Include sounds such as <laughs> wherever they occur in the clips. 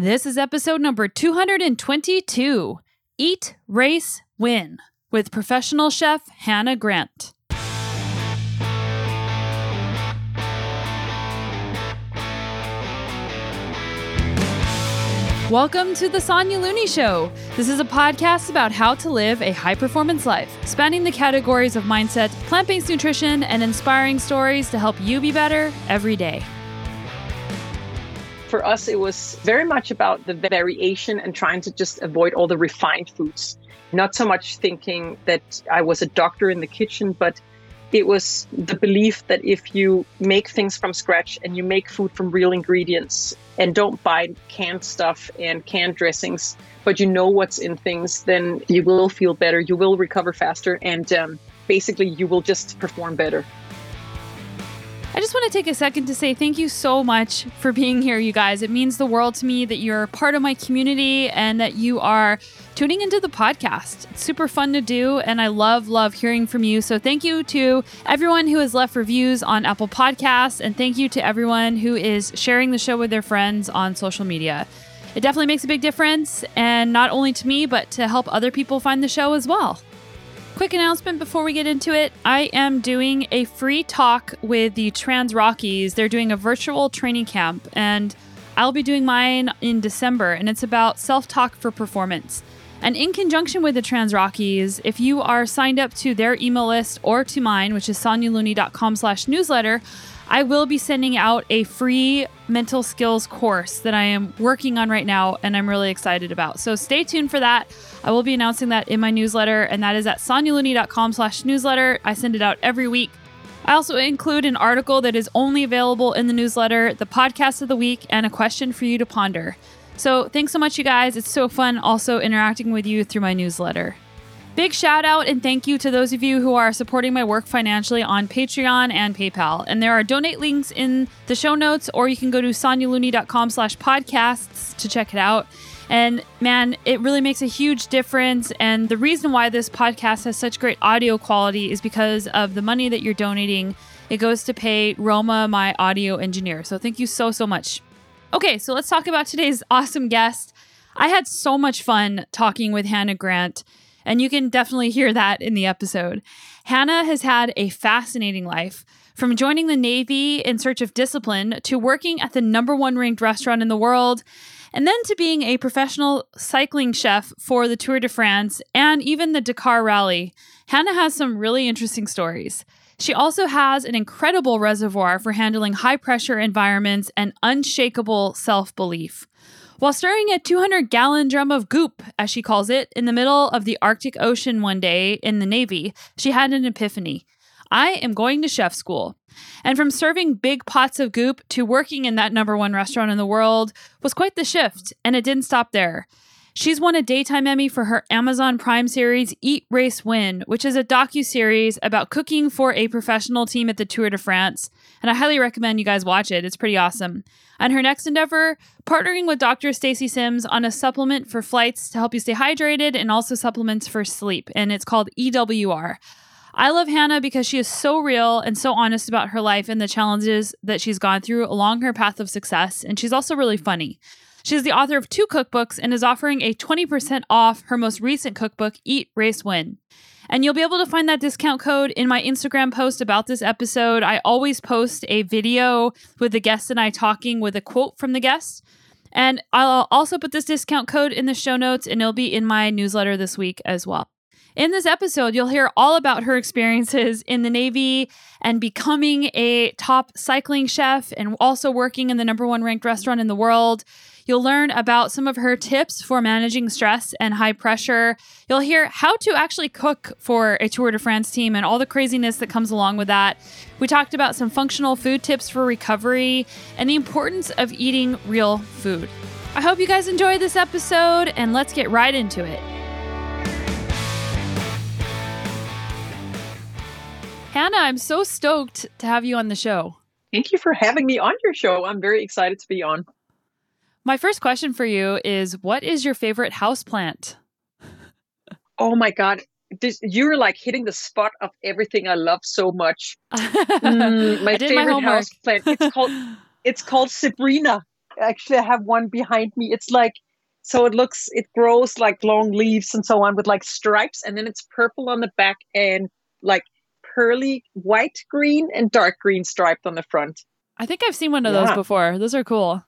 This is episode number 222 Eat, Race, Win with professional chef Hannah Grant. Welcome to the Sonya Looney Show. This is a podcast about how to live a high performance life, spanning the categories of mindset, plant based nutrition, and inspiring stories to help you be better every day. For us, it was very much about the variation and trying to just avoid all the refined foods. Not so much thinking that I was a doctor in the kitchen, but it was the belief that if you make things from scratch and you make food from real ingredients and don't buy canned stuff and canned dressings, but you know what's in things, then you will feel better, you will recover faster, and um, basically you will just perform better. I just want to take a second to say thank you so much for being here, you guys. It means the world to me that you're part of my community and that you are tuning into the podcast. It's super fun to do, and I love, love hearing from you. So, thank you to everyone who has left reviews on Apple Podcasts, and thank you to everyone who is sharing the show with their friends on social media. It definitely makes a big difference, and not only to me, but to help other people find the show as well. Quick announcement before we get into it I am doing a free talk with the Trans Rockies. They're doing a virtual training camp, and I'll be doing mine in December, and it's about self talk for performance. And in conjunction with the Trans Rockies, if you are signed up to their email list or to mine, which is sonyalooney.com slash newsletter, I will be sending out a free mental skills course that I am working on right now and I'm really excited about. So stay tuned for that. I will be announcing that in my newsletter, and that is at sonyalooney.com slash newsletter. I send it out every week. I also include an article that is only available in the newsletter, the podcast of the week, and a question for you to ponder. So thanks so much, you guys. It's so fun also interacting with you through my newsletter. Big shout out and thank you to those of you who are supporting my work financially on Patreon and PayPal. And there are donate links in the show notes, or you can go to sonyalooney.com slash podcasts to check it out. And man, it really makes a huge difference. And the reason why this podcast has such great audio quality is because of the money that you're donating. It goes to pay Roma, my audio engineer. So thank you so, so much. Okay, so let's talk about today's awesome guest. I had so much fun talking with Hannah Grant. And you can definitely hear that in the episode. Hannah has had a fascinating life. From joining the Navy in search of discipline to working at the number one ranked restaurant in the world, and then to being a professional cycling chef for the Tour de France and even the Dakar Rally, Hannah has some really interesting stories. She also has an incredible reservoir for handling high pressure environments and unshakable self belief. While stirring a 200 gallon drum of goop, as she calls it, in the middle of the Arctic Ocean one day in the Navy, she had an epiphany. I am going to chef school. And from serving big pots of goop to working in that number one restaurant in the world was quite the shift, and it didn't stop there. She's won a daytime Emmy for her Amazon Prime series Eat Race Win, which is a docu-series about cooking for a professional team at the Tour de France, and I highly recommend you guys watch it. It's pretty awesome. And her next endeavor, partnering with Dr. Stacy Sims on a supplement for flights to help you stay hydrated and also supplements for sleep, and it's called EWR. I love Hannah because she is so real and so honest about her life and the challenges that she's gone through along her path of success, and she's also really funny. She's the author of two cookbooks and is offering a 20% off her most recent cookbook, Eat, Race, Win. And you'll be able to find that discount code in my Instagram post about this episode. I always post a video with the guest and I talking with a quote from the guest. And I'll also put this discount code in the show notes and it'll be in my newsletter this week as well. In this episode, you'll hear all about her experiences in the Navy and becoming a top cycling chef and also working in the number one ranked restaurant in the world. You'll learn about some of her tips for managing stress and high pressure. You'll hear how to actually cook for a Tour de France team and all the craziness that comes along with that. We talked about some functional food tips for recovery and the importance of eating real food. I hope you guys enjoyed this episode and let's get right into it. Hannah, I'm so stoked to have you on the show. Thank you for having me on your show. I'm very excited to be on. My first question for you is what is your favorite house plant? Oh my god, this, you're like hitting the spot of everything I love so much. Mm, my <laughs> favorite my house plant. It's called <laughs> it's called Zebrina. Actually, I have one behind me. It's like so it looks it grows like long leaves and so on with like stripes, and then it's purple on the back and like pearly white green and dark green striped on the front. I think I've seen one of yeah. those before. Those are cool.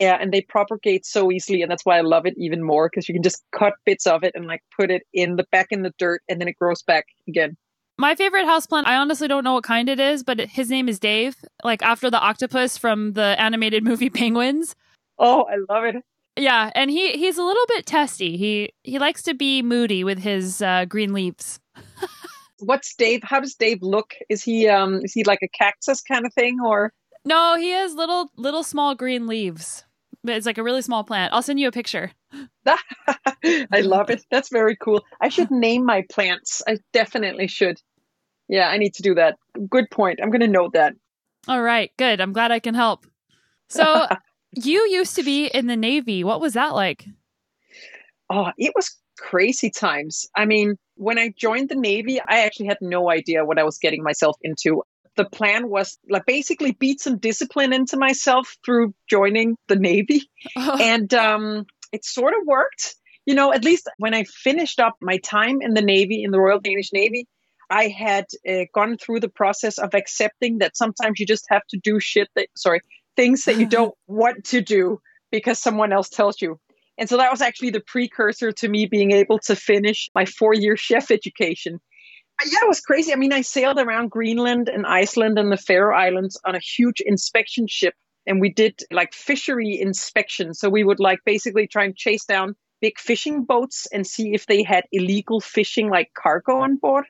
Yeah, and they propagate so easily, and that's why I love it even more because you can just cut bits of it and like put it in the back in the dirt, and then it grows back again. My favorite houseplant, I honestly don't know what kind it is, but his name is Dave, like after the octopus from the animated <laughs> movie Penguins. Oh, I love it. Yeah, and he he's a little bit testy. He he likes to be moody with his uh, green leaves. <laughs> What's Dave? How does Dave look? Is he um is he like a cactus kind of thing or? No, he has little little small green leaves. But it's like a really small plant. I'll send you a picture. <laughs> I love it. That's very cool. I should <laughs> name my plants. I definitely should. Yeah, I need to do that. Good point. I'm going to note that. All right, good. I'm glad I can help. So, <laughs> you used to be in the Navy. What was that like? Oh, it was crazy times. I mean, when I joined the Navy, I actually had no idea what I was getting myself into. The plan was like basically beat some discipline into myself through joining the Navy. Oh. <laughs> And um, it sort of worked. You know, at least when I finished up my time in the Navy, in the Royal Danish Navy, I had uh, gone through the process of accepting that sometimes you just have to do shit that, sorry, things that you <laughs> don't want to do because someone else tells you. And so that was actually the precursor to me being able to finish my four year chef education. Yeah, it was crazy. I mean, I sailed around Greenland and Iceland and the Faroe Islands on a huge inspection ship. And we did like fishery inspection. So we would like basically try and chase down big fishing boats and see if they had illegal fishing like cargo on board.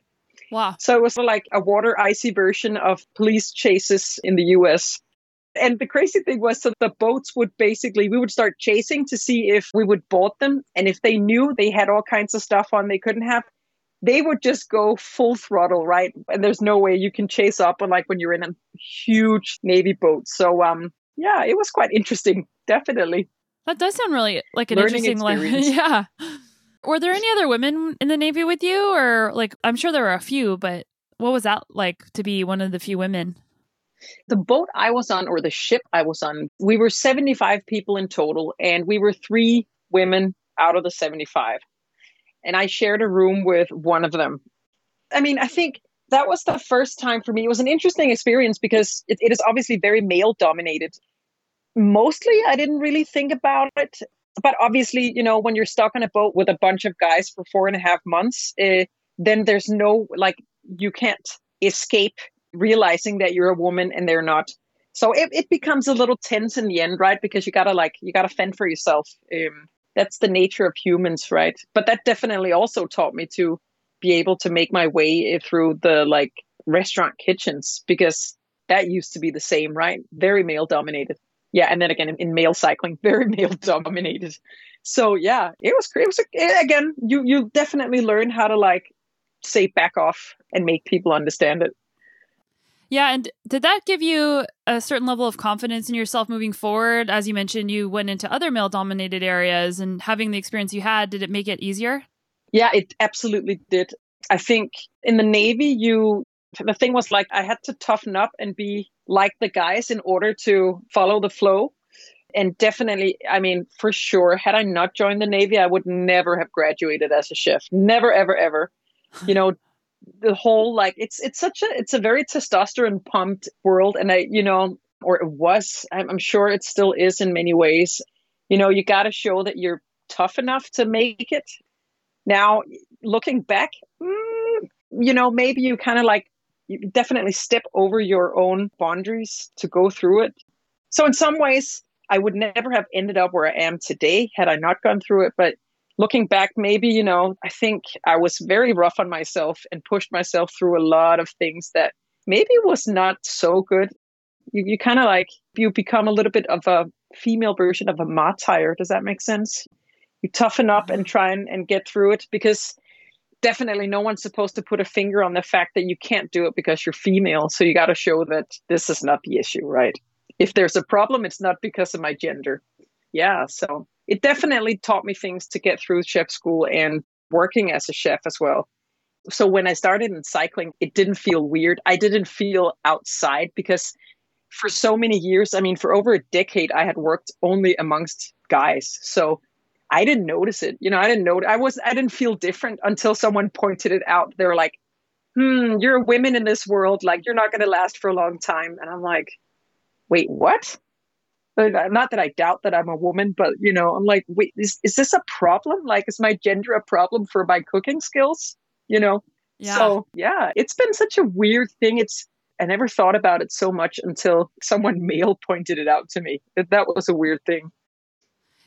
Wow. So it was like a water icy version of police chases in the US. And the crazy thing was, so the boats would basically, we would start chasing to see if we would board them. And if they knew they had all kinds of stuff on they couldn't have, they would just go full throttle, right? And there's no way you can chase up on like when you're in a huge Navy boat. So, um, yeah, it was quite interesting, definitely. That does sound really like an Learning interesting life. <laughs> yeah. Were there any other women in the Navy with you? Or like, I'm sure there were a few, but what was that like to be one of the few women? The boat I was on, or the ship I was on, we were 75 people in total, and we were three women out of the 75. And I shared a room with one of them. I mean, I think that was the first time for me. It was an interesting experience because it, it is obviously very male dominated. Mostly, I didn't really think about it. But obviously, you know, when you're stuck on a boat with a bunch of guys for four and a half months, uh, then there's no, like, you can't escape realizing that you're a woman and they're not. So it, it becomes a little tense in the end, right? Because you gotta like you gotta fend for yourself. Um, that's the nature of humans, right? But that definitely also taught me to be able to make my way through the like restaurant kitchens because that used to be the same, right? Very male dominated. Yeah, and then again in, in male cycling, <laughs> very male dominated. So yeah, it was. It was eh, again, you you definitely learn how to like say back off and make people understand it. Yeah, and did that give you a certain level of confidence in yourself moving forward? As you mentioned, you went into other male dominated areas and having the experience you had, did it make it easier? Yeah, it absolutely did. I think in the Navy, you the thing was like I had to toughen up and be like the guys in order to follow the flow. And definitely, I mean, for sure, had I not joined the Navy, I would never have graduated as a chef. Never, ever, ever. You know, the whole like it's it's such a it's a very testosterone pumped world. And i you know or it was I'm, I'm sure it still is in many ways. You know you got to show that you're tough enough to make it. Now looking back mm, you know maybe you kind of like you definitely step over your own boundaries to go through it. So in some ways i would never have ended up where i am today had i not gone through it but looking back, maybe, you know, I think I was very rough on myself and pushed myself through a lot of things that maybe was not so good. You, you kind of like, you become a little bit of a female version of a martyr. Does that make sense? You toughen up and try and, and get through it because definitely no one's supposed to put a finger on the fact that you can't do it because you're female. So you got to show that this is not the issue, right? If there's a problem, it's not because of my gender. Yeah. So it definitely taught me things to get through chef school and working as a chef as well. So when I started in cycling, it didn't feel weird. I didn't feel outside because for so many years, I mean, for over a decade, I had worked only amongst guys. So I didn't notice it. You know, I didn't know. I was. I didn't feel different until someone pointed it out. They were like, "Hmm, you're women in this world. Like, you're not going to last for a long time." And I'm like, "Wait, what?" Uh, not that I doubt that I'm a woman, but you know, I'm like, wait, is is this a problem? Like, is my gender a problem for my cooking skills? You know. Yeah. So yeah, it's been such a weird thing. It's I never thought about it so much until someone <laughs> male pointed it out to me. That that was a weird thing.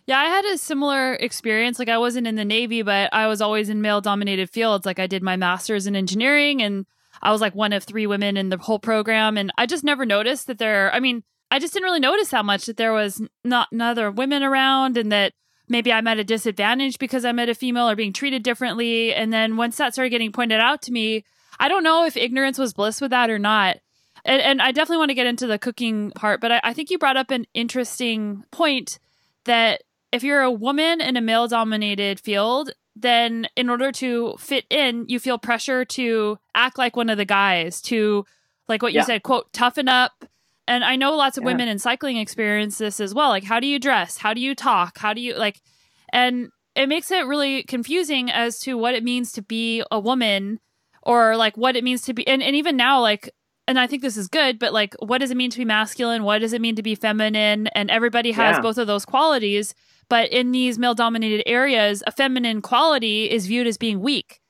Yeah, I had a similar experience. Like I wasn't in the Navy, but I was always in male dominated fields. Like I did my master's in engineering and I was like one of three women in the whole program. And I just never noticed that there, I mean, I just didn't really notice how much that there was not other women around and that maybe I'm at a disadvantage because I'm at a female or being treated differently. And then once that started getting pointed out to me, I don't know if ignorance was bliss with that or not. And, and I definitely want to get into the cooking part, but I, I think you brought up an interesting point that if you're a woman in a male dominated field, then in order to fit in, you feel pressure to act like one of the guys, to like what you yeah. said, quote, toughen up. And I know lots of yeah. women in cycling experience this as well. Like, how do you dress? How do you talk? How do you like, and it makes it really confusing as to what it means to be a woman or like what it means to be. And, and even now, like, and I think this is good, but like, what does it mean to be masculine? What does it mean to be feminine? And everybody has yeah. both of those qualities. But in these male dominated areas, a feminine quality is viewed as being weak.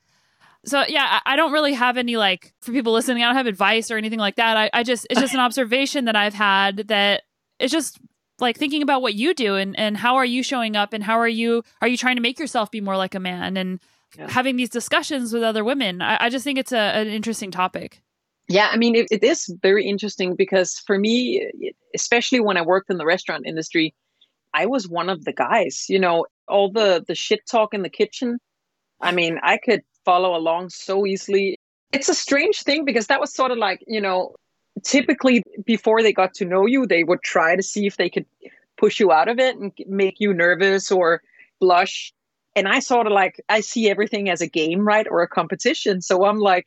So yeah, I don't really have any like for people listening, I don't have advice or anything like that. I, I just it's just an <laughs> observation that I've had that it's just like thinking about what you do and, and how are you showing up and how are you are you trying to make yourself be more like a man and yeah. having these discussions with other women. I, I just think it's a, an interesting topic. Yeah, I mean, it, it is very interesting because for me, especially when I worked in the restaurant industry, I was one of the guys, you know, all the the shit talk in the kitchen. I mean, I could follow along so easily. It's a strange thing because that was sort of like, you know, typically before they got to know you, they would try to see if they could push you out of it and make you nervous or blush. And I sort of like I see everything as a game, right, or a competition. So I'm like,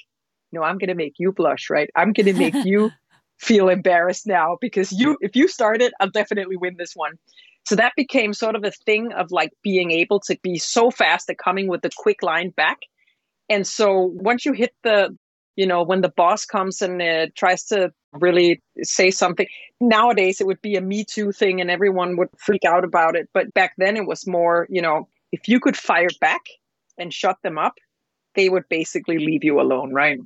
no, I'm going to make you blush, right? I'm going to make you <laughs> feel embarrassed now because you if you start it, I'll definitely win this one. So that became sort of a thing of like being able to be so fast at coming with the quick line back. And so once you hit the, you know, when the boss comes and uh, tries to really say something, nowadays it would be a Me Too thing and everyone would freak out about it. But back then it was more, you know, if you could fire back and shut them up, they would basically leave you alone, right?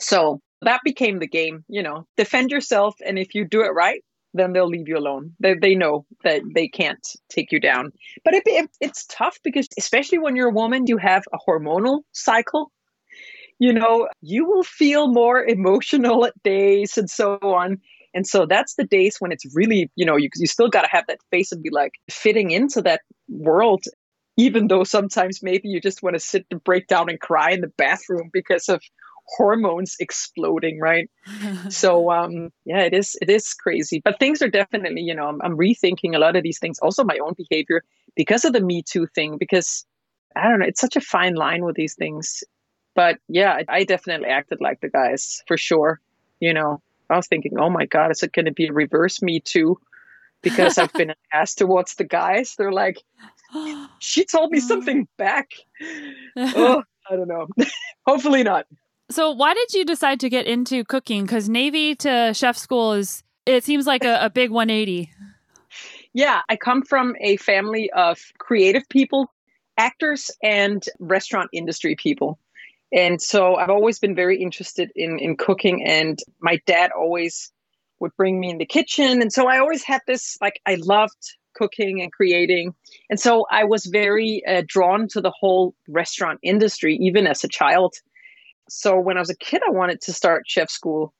So that became the game, you know, defend yourself. And if you do it right, then they'll leave you alone. They, they know that they can't take you down. But it, it, it's tough because, especially when you're a woman, you have a hormonal cycle. You know, you will feel more emotional at days and so on. And so that's the days when it's really, you know, you, you still got to have that face and be like fitting into that world, even though sometimes maybe you just want to sit and break down and cry in the bathroom because of hormones exploding right? <laughs> So um yeah it is it is crazy. But things are definitely you know I'm, I'm, rethinking a lot of these things also my own behavior because of the me too thing because i don't know it's such a fine line with these things. But yeah i, definitely acted like the guys for sure you know. I was thinking oh my god is it going to be a reverse me too? Because i've been <laughs> asked towards the guys. They're like <gasps> she told me something back. <laughs> Oh i don't know. Hopefully not so, why did you decide to get into cooking? Because Navy to chef school is, it seems like a, a big 180. Yeah, I come from a family of creative people, actors, and restaurant industry people. And so I've always been very interested in, in cooking. And my dad always would bring me in the kitchen. And so I always had this like, I loved cooking and creating. And so I was very uh, drawn to the whole restaurant industry, even as a child. So when I was a kid, I wanted to start chef school.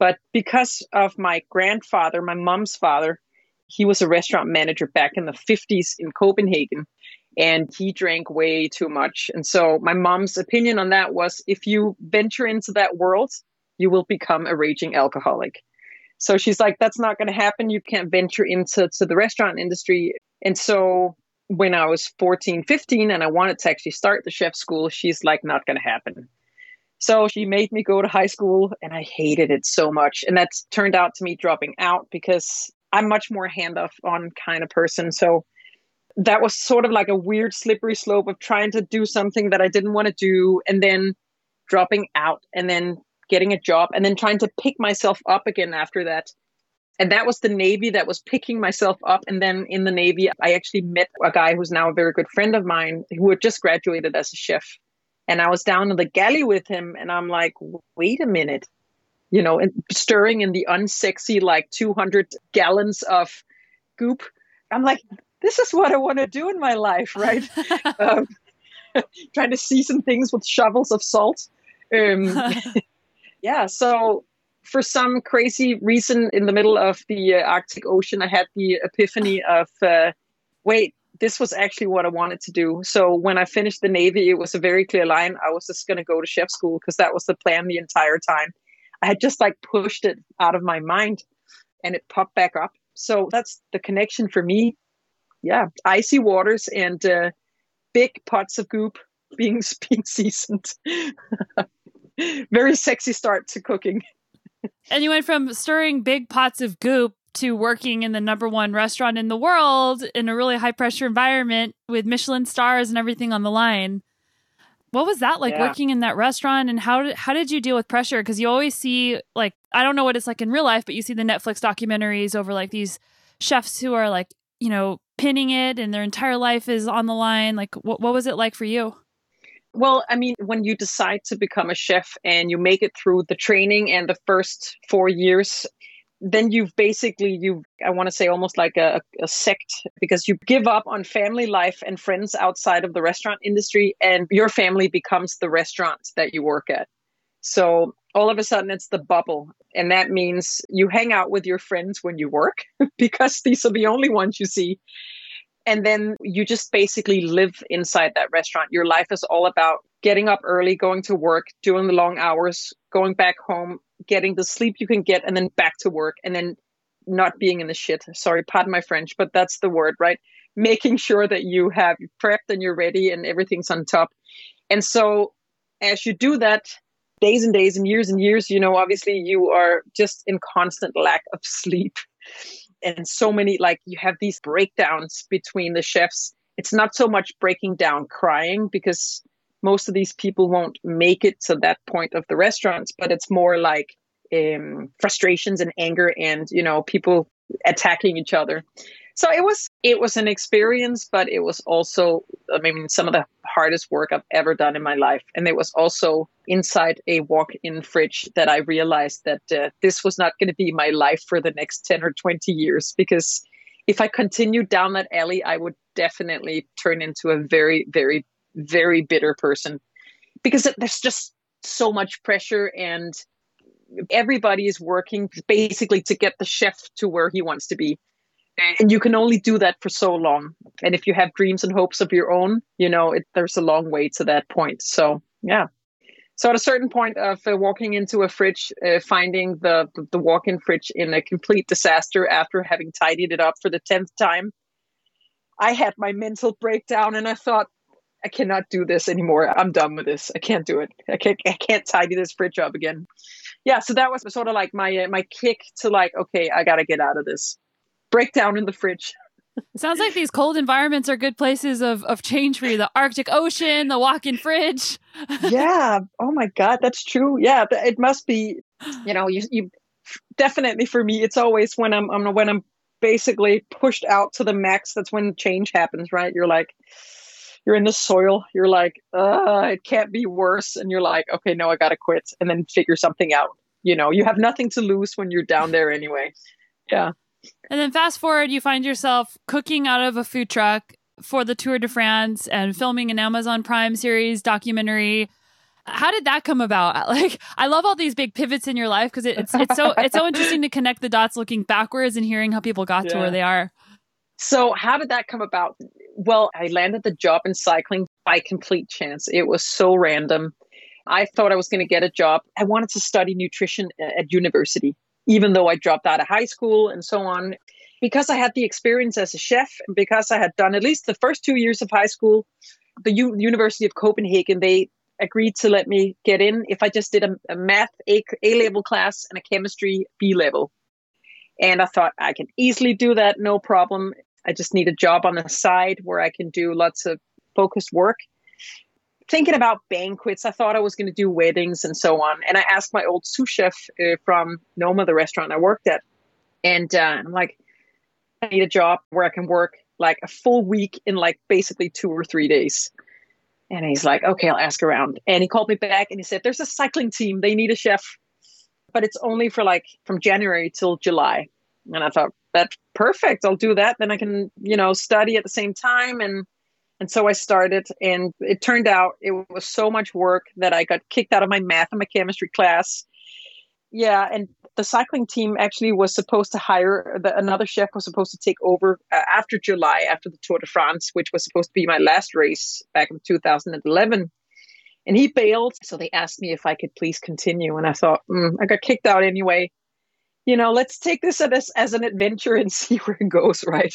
But because of my grandfather, my mom's father, he was a restaurant manager back in the 50s in Copenhagen and he drank way too much. And so my mom's opinion on that was if you venture into that world, you will become a raging alcoholic. So she's like, that's not going to happen. You can't venture into to the restaurant industry. And so when I was 14, 15, and I wanted to actually start the chef school, she's like, not going to happen. So she made me go to high school and I hated it so much. And that turned out to me dropping out because I'm much more hand off on kind of person. So that was sort of like a weird slippery slope of trying to do something that I didn't want to do and then dropping out and then getting a job and then trying to pick myself up again after that. And that was the Navy that was picking myself up. And then in the Navy, I actually met a guy who's now a very good friend of mine who had just graduated as a chef. And I was down in the galley with him and I'm like, wait a minute, you know, and stirring in the unsexy, like 200 gallons of goop. I'm like, this is what I want to do in my life, right? <laughs> um, <laughs> trying to season things with shovels of salt. Um, <laughs> yeah, so for some crazy reason in the middle of the uh, Arctic Ocean, I had the epiphany of, uh, wait, this was actually what I wanted to do. So when I finished the Navy, it was a very clear line. I was just going to go to chef school because that was the plan the entire time. I had just like pushed it out of my mind and it popped back up. So that's the connection for me. Yeah, icy waters and uh, big pots of goop being <laughs> being seasoned. <laughs> very sexy start to cooking. and you went from stirring big pots of goop to working in the number one restaurant in the world in a really high pressure environment with Michelin stars and everything on the line. What was that like yeah. working in that restaurant and how did how did you deal with pressure cuz you always see like I don't know what it's like in real life but you see the Netflix documentaries over like these chefs who are like, you know, pinning it and their entire life is on the line. Like what what was it like for you? Well, I mean, when you decide to become a chef and you make it through the training and the first four years, then you've basically you I want to say almost like a, a sect because you give up on family life and friends outside of the restaurant industry and your family becomes the restaurant that you work at. So all of a sudden it's the bubble. And that means you hang out with your friends when you work <laughs> because these are the only ones you see and then you just basically live inside that restaurant. Your life is all about getting up early, going to work, doing the long hours, going back home, getting the sleep you can get, and then back to work, and then not being in the shit. Sorry, pardon my French, but that's the word, right? Making sure that you have prepped and you're ready and everything's on top. And so as you do that, days and days and years and years, you know, obviously you are just in constant lack of sleep and so many like you have these breakdowns between the chefs it's not so much breaking down crying because most of these people won't make it to that point of the restaurants but it's more like um, frustrations and anger and you know people attacking each other. So it was it was an experience but it was also i mean some of the hardest work i've ever done in my life. And it was also inside a walk-in fridge that i realized that uh, this was not going to be my life for the next 10 or 20 years because if i continued down that alley i would definitely turn into a very very very bitter person because there's just so much pressure and everybody is working basically to get the chef to where he wants to be. And you can only do that for so long. And if you have dreams and hopes of your own you know it, there's a long way to that point. So yeah. So at a certain point of uh, walking into a fridge uh, finding the, the, the walk-in fridge in a complete disaster after having tidied it up for the 10th time i had my mental breakdown and i thought i cannot do this anymore i'm done with this i can't do it i can't, I can't tidy this fridge up again yeah so that was sort of like my uh, my kick to like okay i gotta get out of this breakdown in the fridge. Sounds like these cold environments are good places of, of change for you. The Arctic Ocean, the walk-in fridge. <laughs> yeah. Oh my God, that's true. Yeah, it must be. You know, you, you definitely for me, it's always when I'm, I'm when I'm basically pushed out to the max. That's when change happens, right? You're like, you're in the soil. You're like, uh, it can't be worse, and you're like, okay, no, I gotta quit, and then figure something out. You know, you have nothing to lose when you're down there anyway. Yeah. And then fast forward, you find yourself cooking out of a food truck for the Tour de France and filming an Amazon Prime series documentary. How did that come about? <laughs> Like, I love all these big pivots in your life because it's it's so it's so interesting to connect the dots, looking backwards and hearing how people got yeah. to where they are. So, how did that come about? Well, I landed the job in cycling by complete chance. It was so random. I thought I was going to get a job. I wanted to study nutrition at university even though I dropped out of high school and so on. Because I had the experience as a chef, and because I had done at least the first two years of high school, the U- University of Copenhagen, they agreed to let me get in if I just did a, a math A, level class and a chemistry B level. And I thought I can easily do that, no problem. I just need a job on the side where I can do lots of focused work. Thinking about banquets, I thought I was going to do weddings and so on. And I asked my old sous chef uh, from Noma, the restaurant I worked at, and uh, I'm like, I need a job where I can work like a full week in like basically two or three days. And he's like, okay, I'll ask around. And he called me back and he said, there's a cycling team. They need a chef, but it's only for like from January till July. And I thought, that's perfect. I'll do that. Then I can, you know, study at the same time. And, and so I started and it turned out it was so much work that I got kicked out of my math and my chemistry class. Yeah. And the cycling team actually was supposed to hire the, another chef was supposed to take over uh, after July, after the Tour de France, which was supposed to be my last race back in 2011. And he bailed. So they asked me if I could please continue. And I thought, mm, I got kicked out anyway. You know, let's take this as, as an adventure and <laughs> see where it goes, right?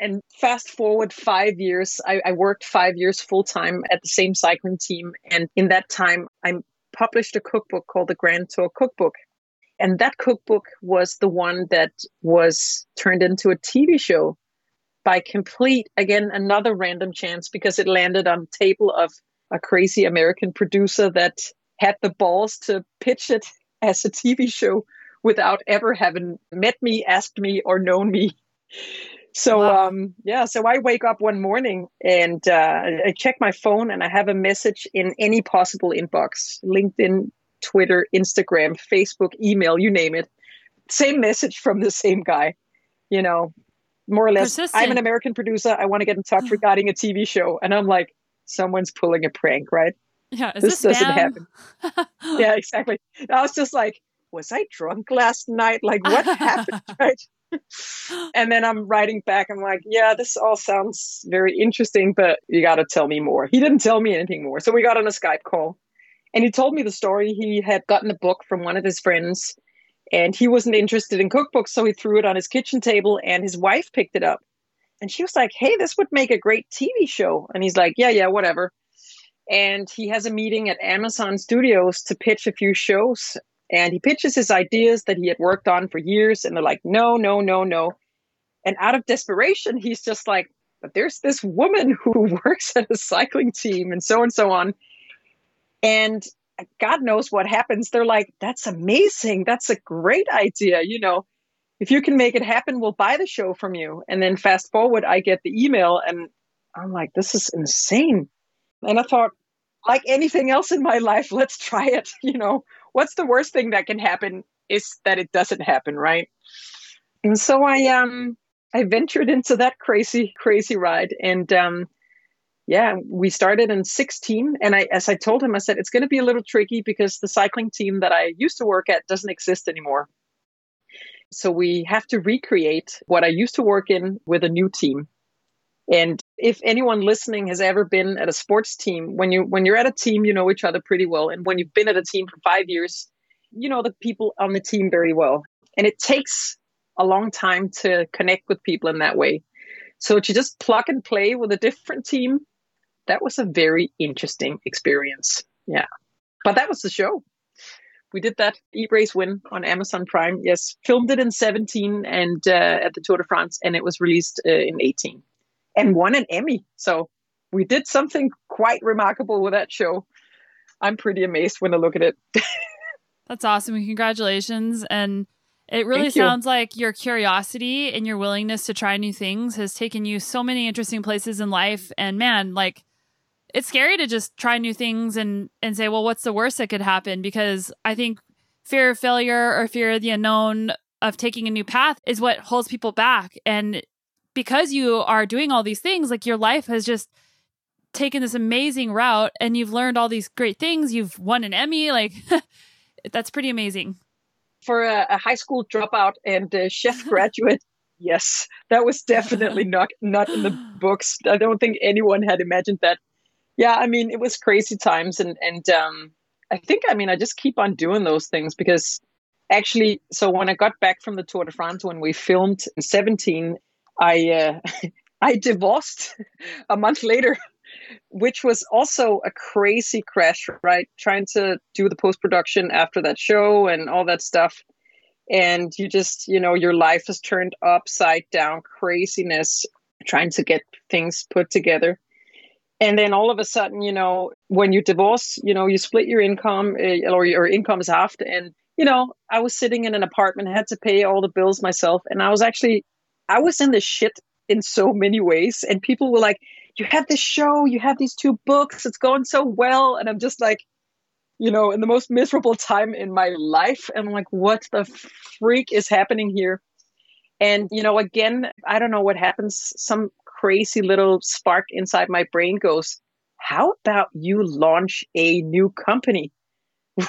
And fast forward five years, I, I worked five years full time at the same cycling team. And in that time, I published a cookbook called the Grand Tour Cookbook. And that cookbook was the one that was turned into a TV show by complete, again, another random chance because it landed on the table of a crazy American producer that had the balls to pitch it <laughs> as a TV show without ever having met me, asked me, or known me. So wow. um, yeah, so I wake up one morning and uh, I check my phone and I have a message in any possible inbox, LinkedIn, Twitter, Instagram, Facebook, email, you name it. Same message from the same guy, you know, more or less. Persistent. I'm an American producer. I want to get in touch regarding a TV show. And I'm like, someone's pulling a prank, right? Yeah, this, this doesn't happen. <laughs> yeah, exactly. I was just like, was I drunk last night? Like, what happened? <laughs> Right. and then I'm writing back. I'm like, yeah, this all sounds very interesting, but you got to tell me more. He didn't tell me anything more. So we got on a Skype call and he told me the story. He had gotten a book from one of his friends and he wasn't interested in cookbooks. So he threw it on his kitchen table and his wife picked it up. And she was like, hey, this would make a great TV show. And he's like, yeah, yeah, whatever. And he has a meeting at Amazon Studios to pitch a few shows. And he pitches his ideas that he had worked on for years. And they're like, no, no, no, no. And out of desperation, he's just like, but there's this woman who <laughs> works at a cycling team and so and so on. And God knows what happens. They're like, that's amazing. That's a great idea. You know, if you can make it happen, we'll buy the show from you. And then fast forward, I get the email and I'm like, this is insane. And I thought, like anything else in my life, let's try it. <laughs> You know, what's the worst thing that can happen is that it doesn't happen, right? And so I um I ventured into that crazy, crazy ride. And um yeah, we started in 16. And I, as I told him, I said, it's going to be a little tricky because the cycling team that I used to work at doesn't exist anymore. So we have to recreate what I used to work in with a new team. And if anyone listening has ever been at a sports team, when you when you're at a team, you know each other pretty well. And when you've been at a team for five years, you know the people on the team very well. And it takes a long time to connect with people in that way. So to just plug and play with a different team that was a very interesting experience. Yeah. But that was the show. We did that Eat Race Win on Amazon Prime. Yes, filmed it in 17 and uh, at the Tour de France, and it was released uh, in 18 and won an Emmy. So we did something quite remarkable with that show. I'm pretty amazed when I look at it. <laughs> That's awesome. Congratulations. And it really Thank sounds you. like your curiosity and your willingness to try new things has taken you so many interesting places in life. And man, like it's scary to just try new things and and say, well, what's the worst that could happen? Because I think fear of failure or fear of the unknown of taking a new path is what holds people back. And because you are doing all these things, like your life has just taken this amazing route and you've learned all these great things. You've won an Emmy. Like <laughs> that's pretty amazing. For a, a high school dropout and a chef <laughs> graduate, yes, that was definitely <laughs> not not in the books. I don't think anyone had imagined that yeah, I mean, it was crazy times, and and um, I think I mean I just keep on doing those things because actually, so when I got back from the Tour de France when we filmed in seventeen, I uh, <laughs> I divorced a month later. which was also a crazy crash, right? Trying to do the post production after that show and all that stuff. And you just, you know, your life is turned upside down craziness trying to get things put together. And then all of a sudden, you know, when you divorce, you know, you split your income uh, or your income is halved. And, you know, I was sitting in an apartment, had to pay all the bills myself. And I was actually, I was in the shit in so many ways. And people were like, you have this show, you have these two books, it's going so well. And I'm just like, you know, in the most miserable time in my life. And I'm like, what the freak is happening here? And, you know, again, I don't know what happens. Some crazy little spark inside my brain goes, how about you launch a new company <laughs>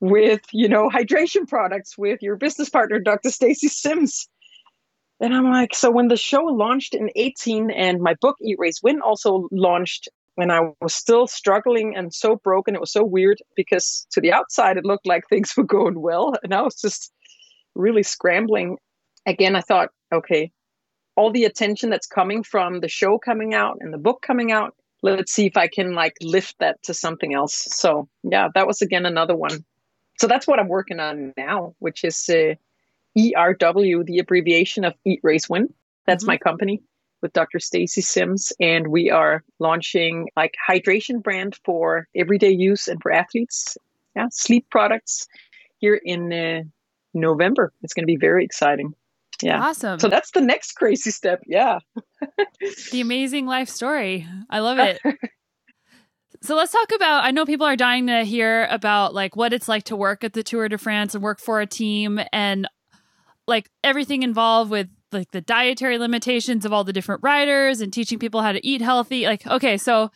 with, you know, hydration products with your business partner, Dr. Stacy Sims? And I'm like, so when the show launched in 18 and my book Eat Race Win also launched when I was still struggling and so broken, it was so weird because to the outside it looked like things <laughs> were going well. And I was just really scrambling. Again, I thought, okay, all the attention that's coming from the show coming out and the book coming out, let's see if I can like lift that to something else. So yeah, that was again another one. So that's what I'm working on now, which is uh, ERW, the abbreviation of Eat Race Win. That's mm-hmm. my company with Dr. Stacy Sims, and we are launching like hydration brand for everyday use and for athletes. Yeah, sleep products here in uh, November. It's going to be very exciting. Yeah, awesome. So that's the next crazy step. Yeah, <laughs> the amazing life story. I love it. <laughs> So let's talk about I know people are dying to hear about like what it's like to work at the Tour de France and work for a team and like everything involved with like the dietary limitations of all the different riders and teaching people how to eat healthy. Like, okay, so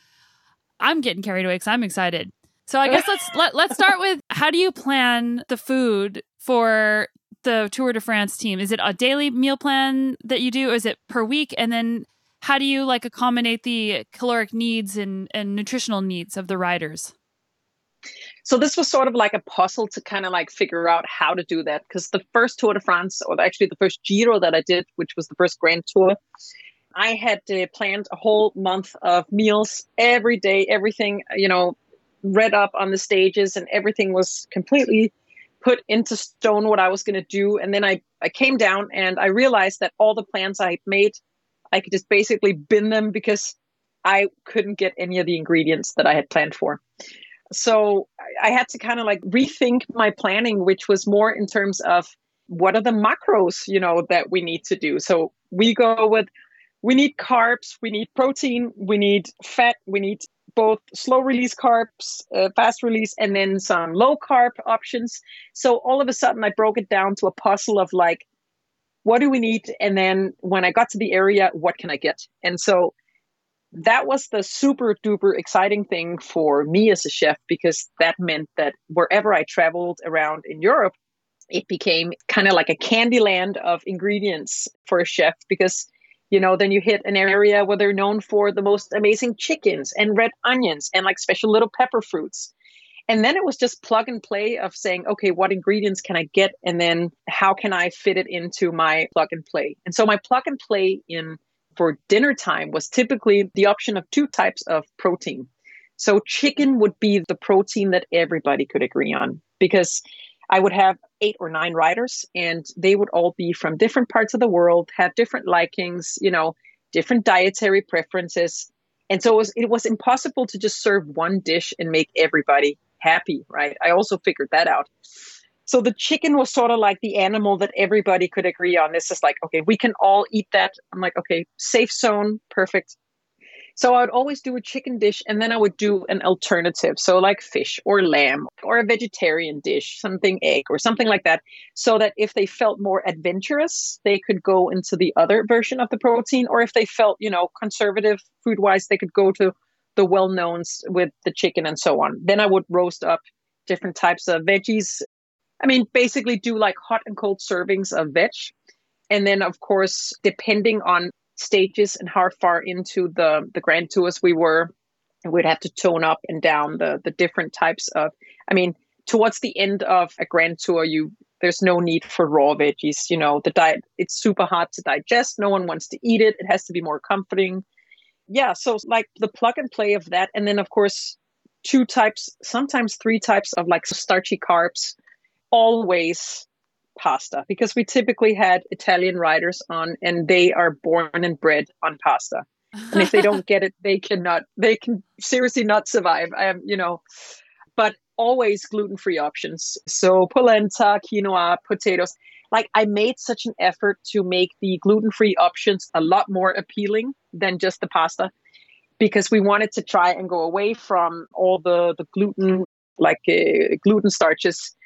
I'm getting carried away because I'm excited. So I guess let's let, let's start with how do you plan the food for the Tour de France team? Is it a daily meal plan that you do? Or is it per week? And then how do you like accommodate the caloric needs and, and nutritional needs of the riders? So this was sort of like a puzzle to kind of like figure out how to do that because the first tour de france or actually the first giro that i did which was the first grand tour i had uh, planned a whole month of meals every day everything you know read up on the stages and everything was completely put into stone what i was going to do. And then i i came down and i realized that all the plans i made i could just basically bin them because i couldn't get any of the ingredients that i had planned for so I had to kind of like rethink my planning, which was more in terms of what are the macros, you know, that we need to do. So we go with we need carbs, we need protein, we need fat, we need both slow release carbs, uh, fast release, and then some low carb options. So all of a sudden, I broke it down to a puzzle of like, what do we need? And then when I got to the area, what can I get? And so that was the super duper exciting thing for me as a chef because that meant that wherever I traveled around in Europe, it became kind of like a candy land of ingredients for a chef because you know then you hit an area where they're known for the most amazing chickens and red onions and like special little pepper fruits. And then it was just plug and play of saying okay what ingredients can i get? And then how can i fit it into my plug and play? And so my plug and play in for dinner time was typically the option of two types of protein. So chicken would be the protein that everybody could agree on because I would have eight or nine riders and they would all be from different parts of the world, have different likings, you know, different dietary preferences. And so it was, it was impossible to just serve one dish and make everybody happy, right? I also figured that out. So the chicken was sort of like the animal that everybody could agree on. This is like, okay, we can all eat that. I'm like, okay, safe zone, perfect. So I would always do a chicken dish and then I would do an alternative. So like fish or lamb or a vegetarian dish, something egg or something like that. So that if they felt more adventurous, they could go into the other version of the protein. Or if they felt, you know, conservative food wise, they could go to the well knowns with the chicken and so on. Then I would roast up different types of veggies I mean, basically do like hot and cold servings of veg. And then, of course, depending on stages and how far into the, the grand tours we were, we'd have to tone up and down the, the different types of, I mean, towards the end of a grand tour, you there's no need for raw veggies. You know, the diet, it's super hard to digest. No one wants to eat it. It has to be more comforting. yeah, so like the plug and play of that. And then, of course, two types, sometimes three types of like starchy carbs, always pasta, because we typically had Italian riders on and they are born and bred on pasta. And if they don't <laughs> get it, they cannot, they can seriously not survive. I am, you know, but always gluten free options. So polenta, quinoa, potatoes. Like I made such an effort to make the gluten free options a lot more appealing than just the pasta because we wanted to try and go away from all the, the gluten, like uh, gluten starches,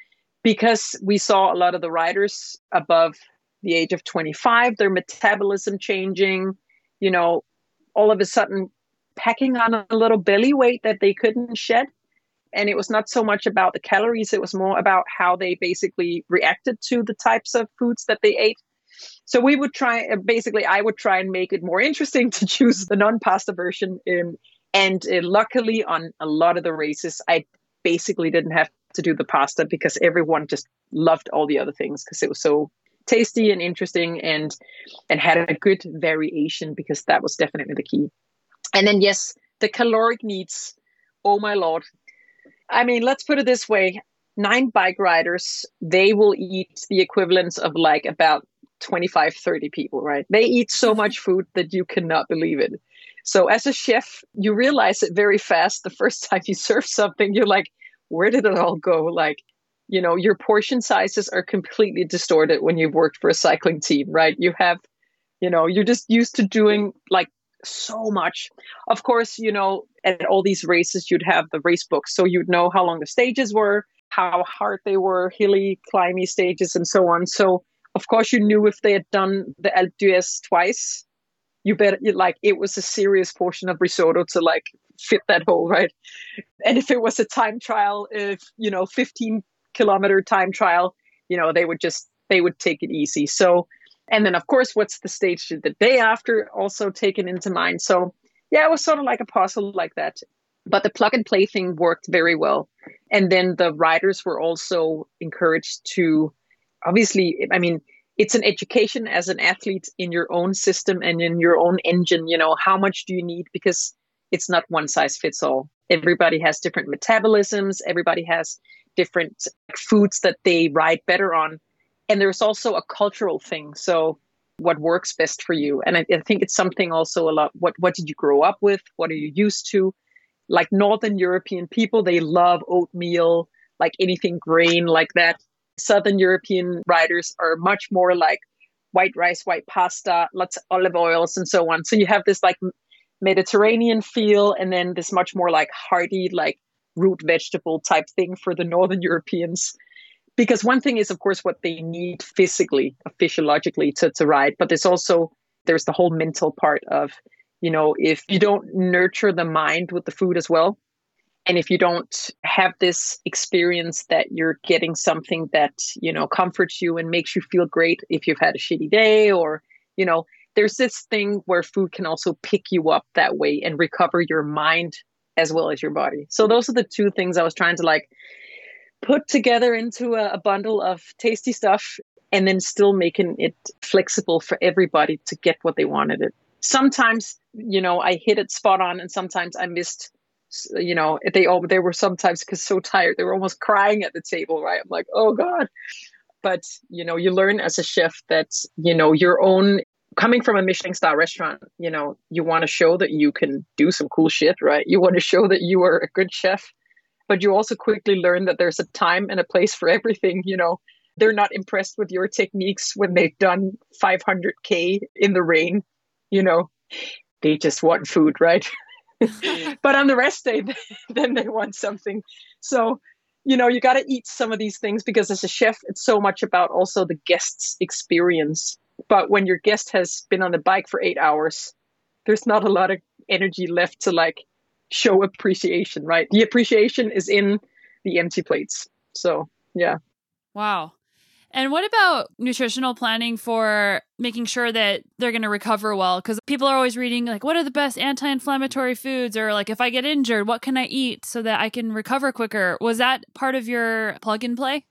because we saw a lot of the riders above the age of 25, their metabolism changing, you know, all of a sudden packing on a little belly weight that they couldn't shed. And it was not so much about the calories it was more about how they basically reacted to the types of foods that they ate. So we would try uh, basically i would try and make it more interesting <laughs> to choose the non-pasta version um, and uh, luckily on a lot of the races i basically didn't have to do the pasta because everyone just loved all the other things because it was so tasty and interesting and and had a good variation because that was definitely the key. And then yes the caloric needs. Oh my lord. I mean, let's put it this way. Nine bike riders, they will eat the equivalent of like about 25, 30 people, right? They eat so much food that you cannot believe it. So, as a chef, you realize it very fast the first <laughs> time you serve something, you're like, where did it all go? Like, you know, your portion sizes are completely distorted when you've worked for a cycling team, right? You have, you know, you're just used to doing like so much. Of course, you know, at all these races, you'd have the race books. So you'd know how long the stages were, how hard they were, hilly, climby stages, and so on. So, of course, you knew if they had done the Alpe d'Huez twice, you bet like it was a serious portion of risotto to like fit that hole, right? And if it was a time trial, if, you know, 15 kilometer time trial, you know, they would just, they would take it easy. So, and then, of course, what's the stage the day after also taken into mind. So, yeah, it was sort of like a puzzle like that. But the plug and play thing worked very well. And then the riders were also encouraged to obviously, I mean, it's an education as an athlete in your own system and in your own engine. You know, how much do you need? Because it's not one size fits all. Everybody has different metabolisms, everybody has different foods that they ride better on. And there's also a cultural thing. So what works best for you? And I, I, think it's something also a lot what what did you grow up with? What are you used to? Like northern european people they love oatmeal like anything grain like that. Southern european riders are much more like white rice white pasta lots of olive oils and so on. So you have this like mediterranean feel and then this much more like hearty like root vegetable type thing for the northern <laughs> europeans. Because one thing is of course what they need physically uh, physiologically to, to ride but there's also there's the whole mental part of you know if you don't nurture the mind with the food as well and if you don't have this experience that you're getting something that you know comforts you and makes you feel great if you've had a shitty day or you know there's this thing where food can also pick you up that way and recover your mind as well as your body so those are the two things i was trying to like put together into a, a bundle of tasty stuff and then still making it flexible for everybody to get what they wanted it. Sometimes, you know, I hit it spot on and sometimes I missed you know, they all they were sometimes because so tired, they were almost crying at the table, right? I'm like, oh God. But you know, you learn as a chef that, you know, your own coming from a Michelin star restaurant, you know, you want to show that you can do some cool shit, right? You want to show that you are a good chef but you also quickly learn that there's a time and a place for everything you know? They're not impressed with your techniques when they've done 500k in the rain you know? They just want food right? <laughs> <laughs> But on the rest day then they want something. So you know you got to eat some of these things because as a chef it's so much about also the guest's experience but when your guest has been on the bike for eight hours there's not a lot of energy left to like show appreciation, right? The appreciation is in the empty plates. So, yeah. Wow. And what about nutritional planning for making sure that they're going to recover well? Because people are always reading, like, what are the best anti inflammatory foods? Or, like, if I get injured, what can I eat so that I can recover quicker? Was that part of your plug and play?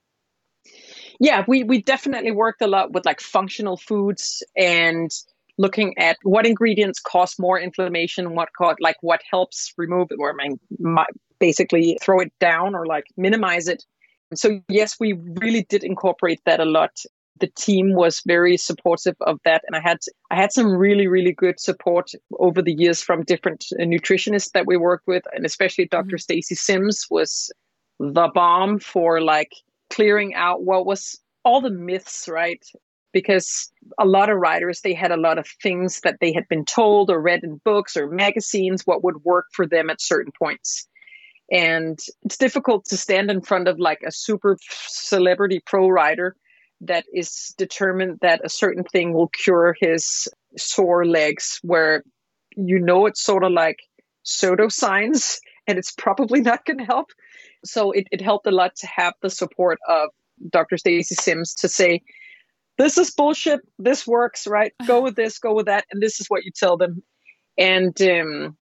Yeah, we, we definitely worked a lot with like functional foods and looking at what ingredients cause more inflammation, what cause, like what helps remove it, or I mean, basically throw it down or like minimize it. So yes, we really did incorporate that a lot. The team was very supportive of that, and I had I had some really really good support over the years from different nutritionists that we worked with, and especially doctor mm-hmm. Stacy Sims was the bomb for like clearing out what was all the myths, right? Because a lot of writers, they had a lot of things that they had been told or read in books or magazines what would work for them at certain points. And it's difficult to stand in front of like a super celebrity pro writer that is determined that a certain thing will cure his sore legs, where you know it's sort of like pseudoscience and it's probably not going to help. So it, it helped a lot to have the support of Dr. Stacy Sims to say, this is bullshit. This works, right? <sighs> Go with this, go with that. And this is what you tell them. And, um,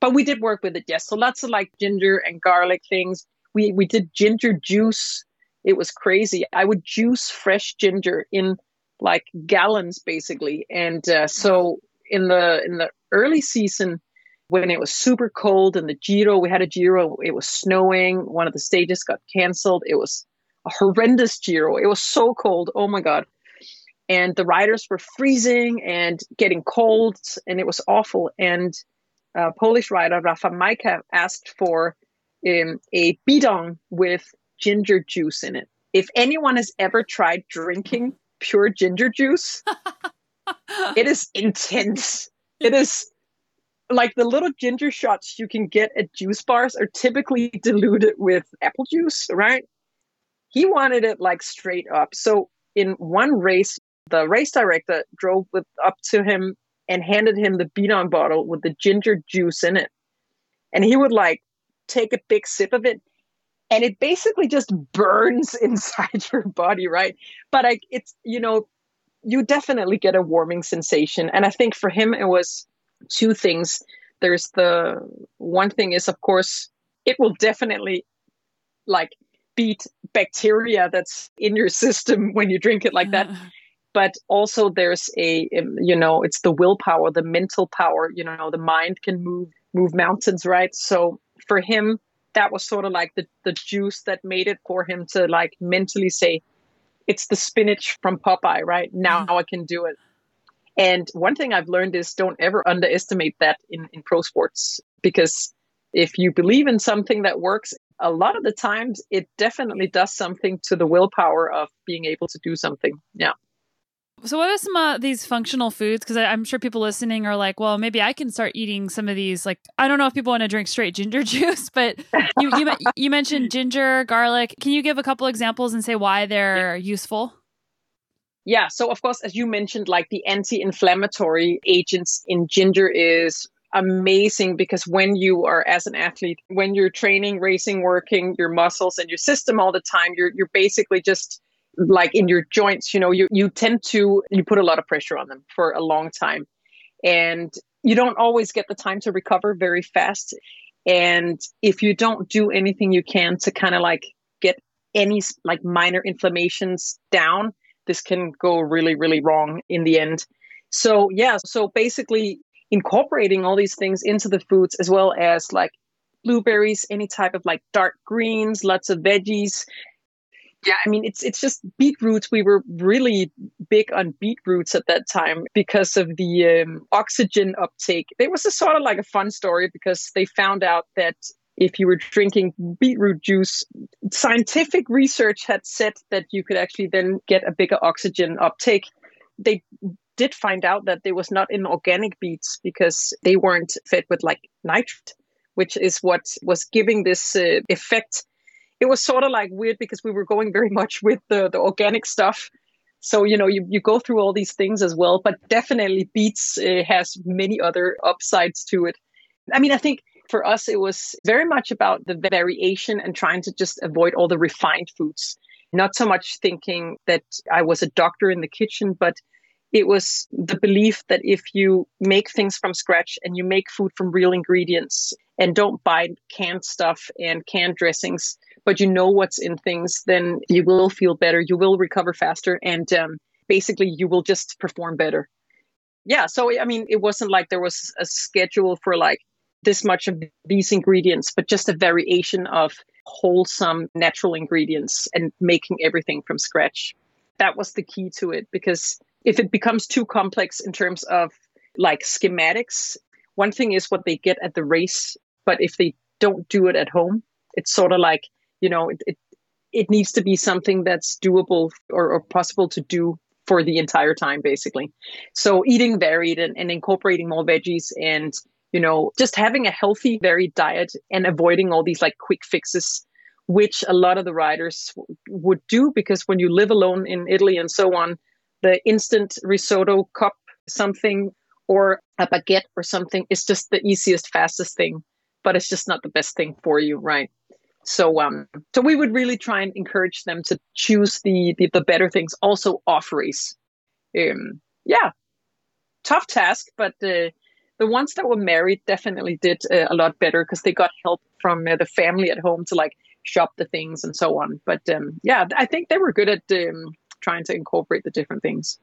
but we did work with it, yes. So lots of like ginger and garlic things. We, we did ginger juice. It was crazy. I would juice fresh ginger in like gallons basically. And, uh, so in the, in the early season, when it was super cold in the Giro, we had a Giro, it was snowing. One of the stages got canceled. It was a horrendous Giro. It was so cold. Oh my God. And the riders were freezing and getting cold, and it was awful. And uh, Polish rider Rafa Majka asked for um, a bidon with ginger juice in it. If anyone has ever tried drinking pure ginger juice, <laughs> it is intense. It is like the little ginger shots you can get at juice bars are typically diluted with apple juice, right? He wanted it like straight up. So in one race, the race director drove with, up to him and handed him the bidon bottle with the ginger juice in it. And he would like take a big sip of it and it basically just burns <laughs> inside your body, right? But like it's, you know, you definitely get a warming sensation. And I think for him, it was two things. There's the one thing is, of course, it will definitely like beat bacteria that's in your <laughs> system when you drink it like that. <laughs> But also, there's a um, you know, it's the willpower, the mental power. You know, the mind can move move mountains, right? So for him, that was sort of like the the juice that made it for him to like mentally say, it's the spinach from Popeye, right? Now mm-hmm. I can do it. And one thing I've learned is don't ever underestimate that in, in pro sports because if you believe in something that works, a lot of the times it definitely does something to the willpower of being able to do something. Yeah. So, what are some of these functional foods? Because I'm sure people listening are like, well, maybe I can start eating some of these. Like, I don't know if people want to drink straight ginger <laughs> juice, but you, you, you mentioned ginger, garlic. Can you give a couple examples and say why they're yeah. useful? Yeah. So, of course, as you mentioned, like the anti inflammatory agents in ginger is amazing because when you are as an athlete when you're training racing working your muscles and your system all the time you're you're basically just like in your joints you know you you tend to you put a lot of pressure on them for a long time and you don't always get the time to recover very fast and if you don't do anything you can to kind of like get any like minor inflammations down this can go really, really wrong in the end. So, yeah, so basically incorporating all these things into the foods as well as like blueberries, any type of like dark greens, lots of veggies. Yeah, I mean it's it's just beetroots. We were really big on beetroots at that time because of the um, oxygen uptake. It was a sort of like a fun story because they found out that if you were drinking beetroot juice, scientific research had said that you could actually then get a bigger oxygen uptake. They did find out that there was not in organic beets because they weren't fed with like nitrate, which is what was giving this uh, effect. It was sort of like weird because we were going very much with the, the organic stuff. So, you know, you, you go through all these things as well, but definitely beets uh, has many other upsides to it. I mean, I think for us, it was very much about the variation and trying to just avoid all the refined foods. Not so much thinking that I was a doctor in the kitchen, but it was the belief that if you make things from scratch and you make food from real ingredients and don't buy canned stuff and canned dressings, but you know what's in things, then you will feel better, you will recover faster, and um, basically you will just perform better yeah, so I mean, it wasn't like there was a schedule for like this much of these ingredients, but just a variation of wholesome natural ingredients and making everything from scratch. That was the key to it because if it becomes too complex in terms of like schematics, one thing is what they get at the race, but if they don't do it at home, it's sort of like, you know, it, it, it needs to be something that's doable or, or possible to do for the entire time, basically. So eating varied and, and incorporating more veggies and you know, just having a healthy, varied diet and avoiding all these like quick fixes, which a lot of the riders w- would do because when you live alone in Italy and so on, the instant risotto cup something or a baguette or something is just the easiest, fastest thing, but it's just not the best thing for you, right? So, um, so we would really try and encourage them to choose the the, the better things, also off race. Um, yeah, tough task, but uh, the ones that were married definitely did uh, a lot better because they got help from uh, the family at home to like shop the things and so on. But um, yeah, I think they were good at um, trying to incorporate the different things.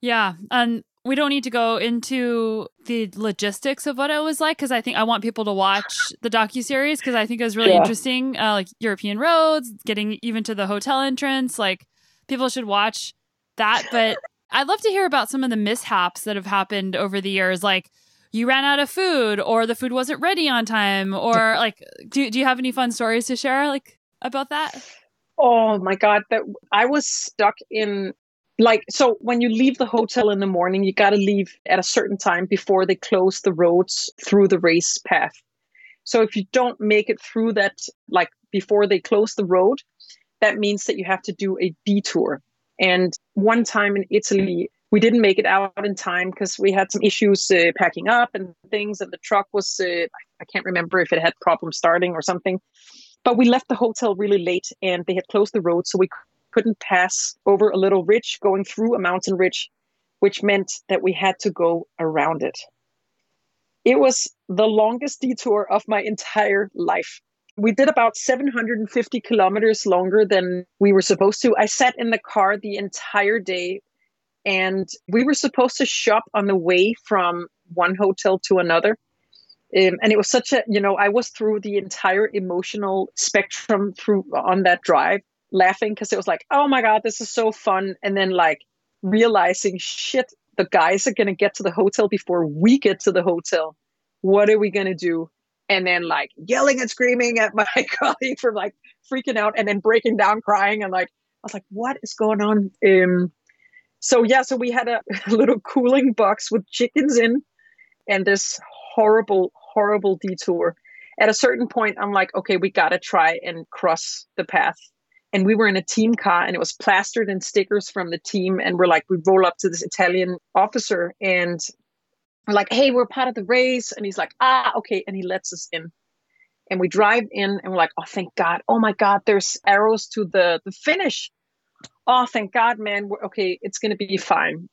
Yeah, and we don't need to go into the logistics of what it was like because I think I want people to watch the docu series because I think it was really yeah. interesting. Uh, like European roads, getting even to the hotel entrance, like people should watch that. But I'd love to hear about some of the mishaps that have happened over the years, like you ran out of food or the food wasn't ready on time or like do, do you have any fun stories to share like about that? Oh my god that i was stuck in like so when you leave the hotel in the morning you got to leave at a certain time before they close the roads through the race path. So if you don't make it through that like before they close the road that means that you have to do a detour. And one time in italy we didn't make it out in time because we had some issues uh, packing up and things and the truck was uh, i can't remember if it had problems starting or something but we left the hotel really late and they had closed the road so we couldn't pass over a little ridge going through a mountain ridge, which meant that we had to go around it. It was the longest detour of my entire life. We did about 750 kilometers longer than we were supposed to. I sat in the car the entire day and we were supposed to shop on the way from one hotel to another. Um, and it was such a, you know, I was through the entire emotional spectrum through on that drive laughing because it was like, oh my God, this is so fun. And then like realizing, shit, the guys are going to get to the hotel before we get to the hotel. What are we going to do? And then like yelling and screaming at my <laughs> colleague for like freaking out and then breaking down crying. And like, I was like, what is going on? Um, so yeah, so we had <laughs> a, little cooling box with chickens in and this horrible, horrible detour. At a certain point, I'm like, okay, we got to try and cross the path. And we were in a team car and it was plastered in stickers from the team and we're like we roll up to this italian officer and we're like hey we're part of the race. And he's like ah okay. And he lets us in. And we drive in and we're like oh thank god. Oh my god there's arrows to the the finish oh thank god man. Okay it's gonna be fine.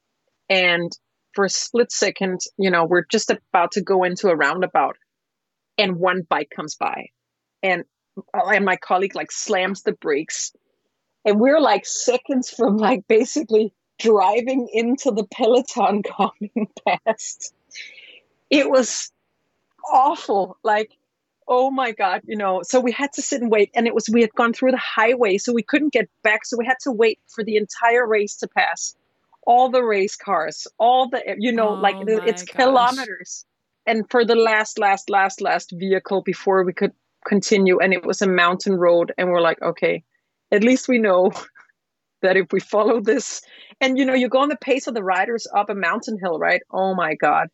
And for a split second you know we're just about to go into a roundabout and one bike comes by and uh, and my colleague like slams the brakes and we're like seconds from like basically driving into the peloton <laughs> coming past. It was awful like oh my god you know so we had to sit and wait and it was we had gone through the highway so we couldn't get back so we had to wait for the entire race to pass. All the race cars all the you know oh like it's gosh. kilometers. And for the last last last last vehicle before we could continue and it was a mountain road and we're like okay at least we know <laughs> that if we follow this and you know you go on the pace of the riders up a mountain hill right? Oh my god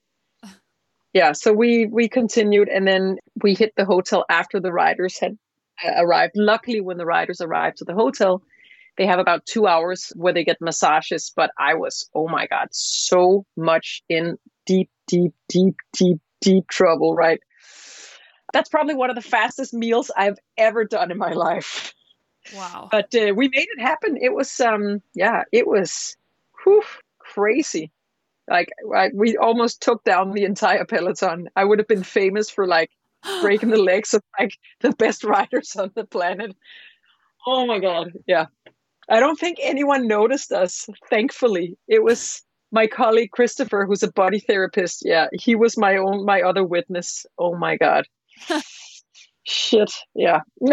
yeah so we we continued and then we hit the hotel after the riders had uh, arrived luckily when the riders arrived to the hotel they have about two hours where they get massages but i was oh my god so much in deep deep deep deep deep trouble right that's probably one of the fastest meals I've ever done in my life. Wow. But uh, we made it happen. It was, um, yeah, it was whew, crazy. Like, I, we almost took down the entire peloton. I would have been famous for like <gasps> breaking the legs of like the best riders on the planet. Oh my God. Yeah. I don't think anyone noticed us, thankfully. It was my colleague Christopher, who's a body therapist, yeah, he was my own my other witness. Oh my god. <laughs> Shit. Yeah. <laughs>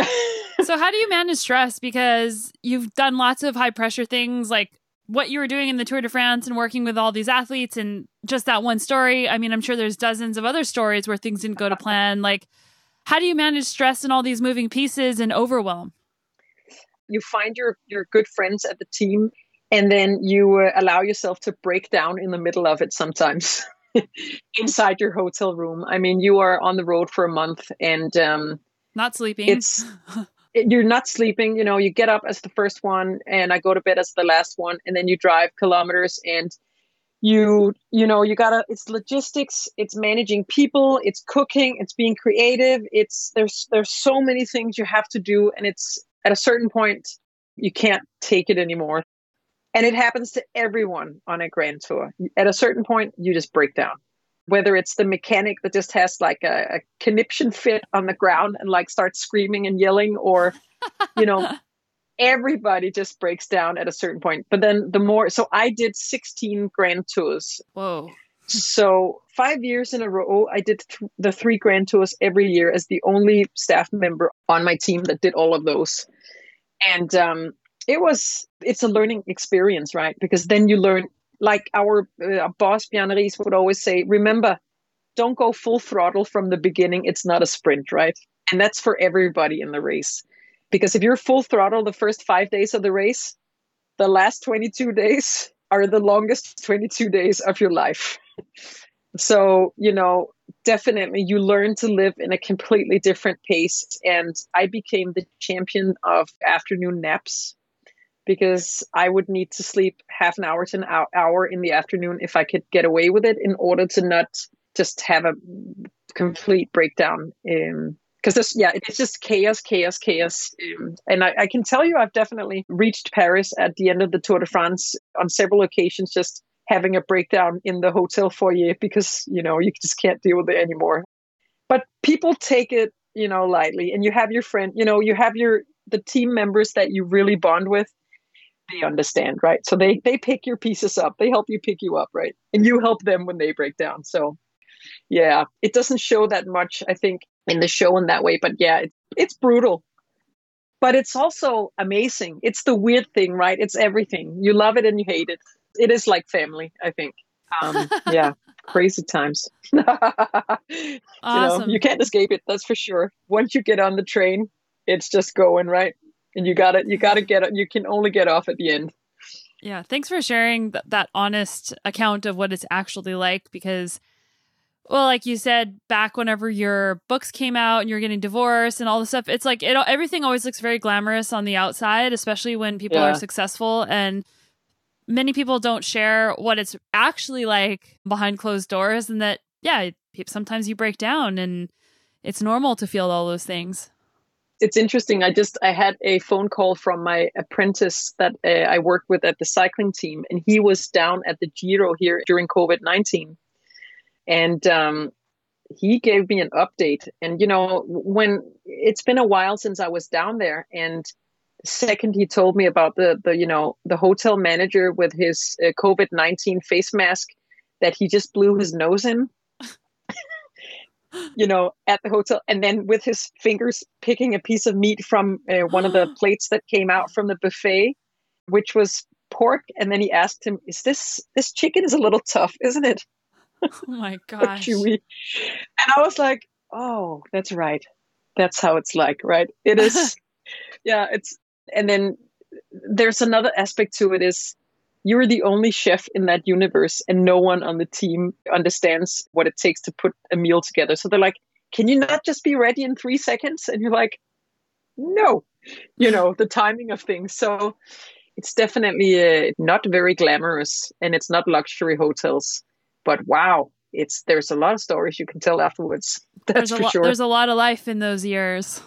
so how do you manage stress because you've done lots of high pressure things like what you were doing in the Tour de France and working with all these athletes and just that one story. I mean, I'm sure there's dozens of other stories where things didn't go to plan. Like how do you manage stress and all these moving pieces and overwhelm? You find your your good friends at the team and then you uh, allow yourself to break down in the middle of it sometimes <laughs> inside your hotel room. I mean, you are on the road for a month and um, not sleeping. It's <laughs> you're not sleeping. You know, you get up as the first one, and I go to bed as the last one, and then you drive kilometers and you you know you gotta it's logistics it's managing people it's cooking it's being creative it's there's there's so many things you have to do and it's at a certain point you can't take it anymore and it happens to everyone on a grand tour. At a certain point, you just break down. Whether it's the mechanic that just has like a, a conniption fit on the ground and like starts screaming and yelling, or, <laughs> you know, everybody just breaks down at a certain point. But then the more, so I did 16 grand tours. Whoa. So five years in a row, I did th- the three grand tours every year as the only staff member on my team that did all of those. And um, it was it's a learning experience right because then you learn like our uh, boss Bjarne Riis would always say remember don't go full throttle from the beginning. It's not a sprint right? And that's for everybody in the race. Because if you're full throttle the first 5 days of the race the last 22 days are the longest 22 days of your life. So you know definitely you learn to live in a completely different pace. And i became the champion of afternoon naps because I would need to sleep half an hour to an hour in the afternoon if I could get away with it in order to not just have a complete breakdown. Because this, yeah, it's just chaos, chaos, chaos. Um, and I, I, can tell you, I've definitely reached Paris at the end of the Tour de France on several occasions, just having a breakdown in the hotel foyer because, you know, you just can't deal with it anymore. But people take it, you know, lightly. And you have your friend, you know, you have your, the team members that you really bond with they understand, right? So they they pick your pieces up. They help you pick you up, right? And you help them when they break down. So yeah, it doesn't show that much, I think, in the show in that way. But yeah, it, it's brutal. But it's also amazing. It's the weird thing, right? It's everything. You love it and you hate it. It is like family, I think. Um, <laughs> yeah, crazy times. awesome. <laughs> You, know, you can't escape it. That's for sure. Once you get on the train, it's just going right and you got it. you got to get you can only get off at the end yeah thanks for sharing th- that honest account of what it's actually like because well like you said back whenever your books came out and you're getting divorced and all this stuff it's like it everything always looks very glamorous on the outside especially when people yeah. are successful and many people don't share what it's actually like behind closed doors and that yeah sometimes you break down and it's normal to feel all those things it's interesting. I just I had a phone call from my apprentice that uh, I worked with at the cycling team, and he was down at the Giro here during COVID nineteen, and um, he gave me an update. And you know, when it's been a while since I was down there, and second he told me about the the you know the hotel manager with his uh, COVID nineteen face mask that he just blew his nose in you know, at the hotel, and then with his fingers picking a piece of meat from uh, one of the <gasps> plates that came out from the buffet, which was pork. And then he asked him, "Is this this chicken is a little tough, isn't it?" Oh my <laughs> gosh! chewy. And I was like, "Oh, that's right. That's how it's like, right? It is. <laughs> yeah, it's." And then there's another aspect to it is you're the only chef in that universe and no one on the team understands what it takes to put a meal together. So they're like can you not just be ready in three seconds? And you're like no you know the timing of things. So it's definitely uh, not very glamorous and it's not luxury hotels. But wow it's there's a lot of stories you can tell afterwards <laughs> that's there's for lo- sure. there's a lot of life in those years.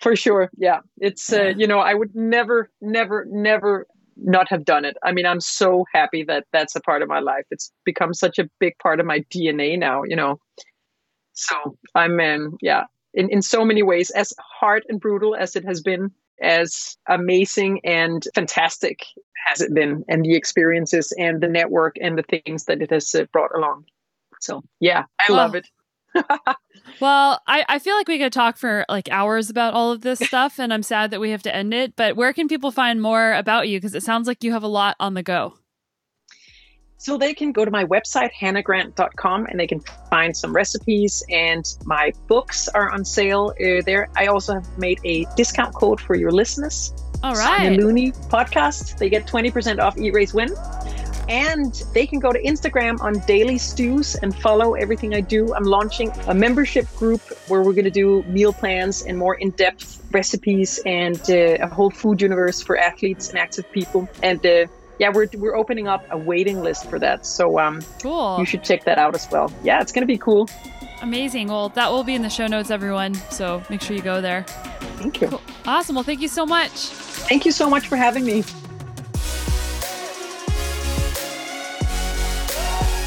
For sure yeah. It's uh, you know i would never never never not have done it. I mean, I'm so happy that that's a part of my life. It's become such a big part of my DNA now, you know. So I'm, um, yeah, in, in so many ways, as hard and brutal as it has been, as amazing and fantastic has it been, and the experiences and the network and the things that it has uh, brought along. So, yeah, I well, love it. <laughs> well, I, I feel like we could talk for like hours about all of this stuff, and I'm sad that we have to end it. But where can people find more about you? Because it sounds like you have a lot on the go. So they can go to my website, hannahgrant.com, and they can find some recipes. And my books are on sale uh, there. I also have made a discount code for your listeners. All right. The Looney podcast. They get 20% off Eat Race Win. And they can go to Instagram on Daily Stews and follow everything I do. I'm launching a membership group where we're going to do meal plans and more in depth recipes and uh, a whole food universe for athletes and active people. And uh, yeah, we're, we're opening up a waiting list for that. So um, cool. you should check that out as well. Yeah, it's going to be cool. Amazing. Well, that will be in the show notes, everyone. So make sure you go there. Thank you. Cool. Awesome. Well, thank you so much. Thank you so much for having me.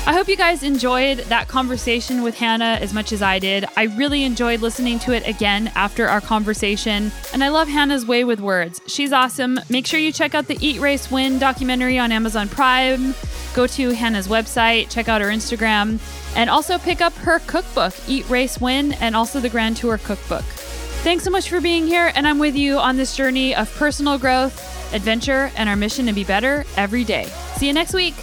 I hope you guys enjoyed that conversation with Hannah as much as I did. I really enjoyed listening to it again after our conversation, and I love Hannah's way with words. She's awesome. Make sure you check out the Eat Race Win documentary on Amazon Prime. Go to Hannah's website, check out her Instagram, and also pick up her cookbook, Eat Race Win, and also the Grand Tour cookbook. Thanks so much for being here, and I'm with you on this journey of personal growth, adventure, and our mission to be better every day. See you next week.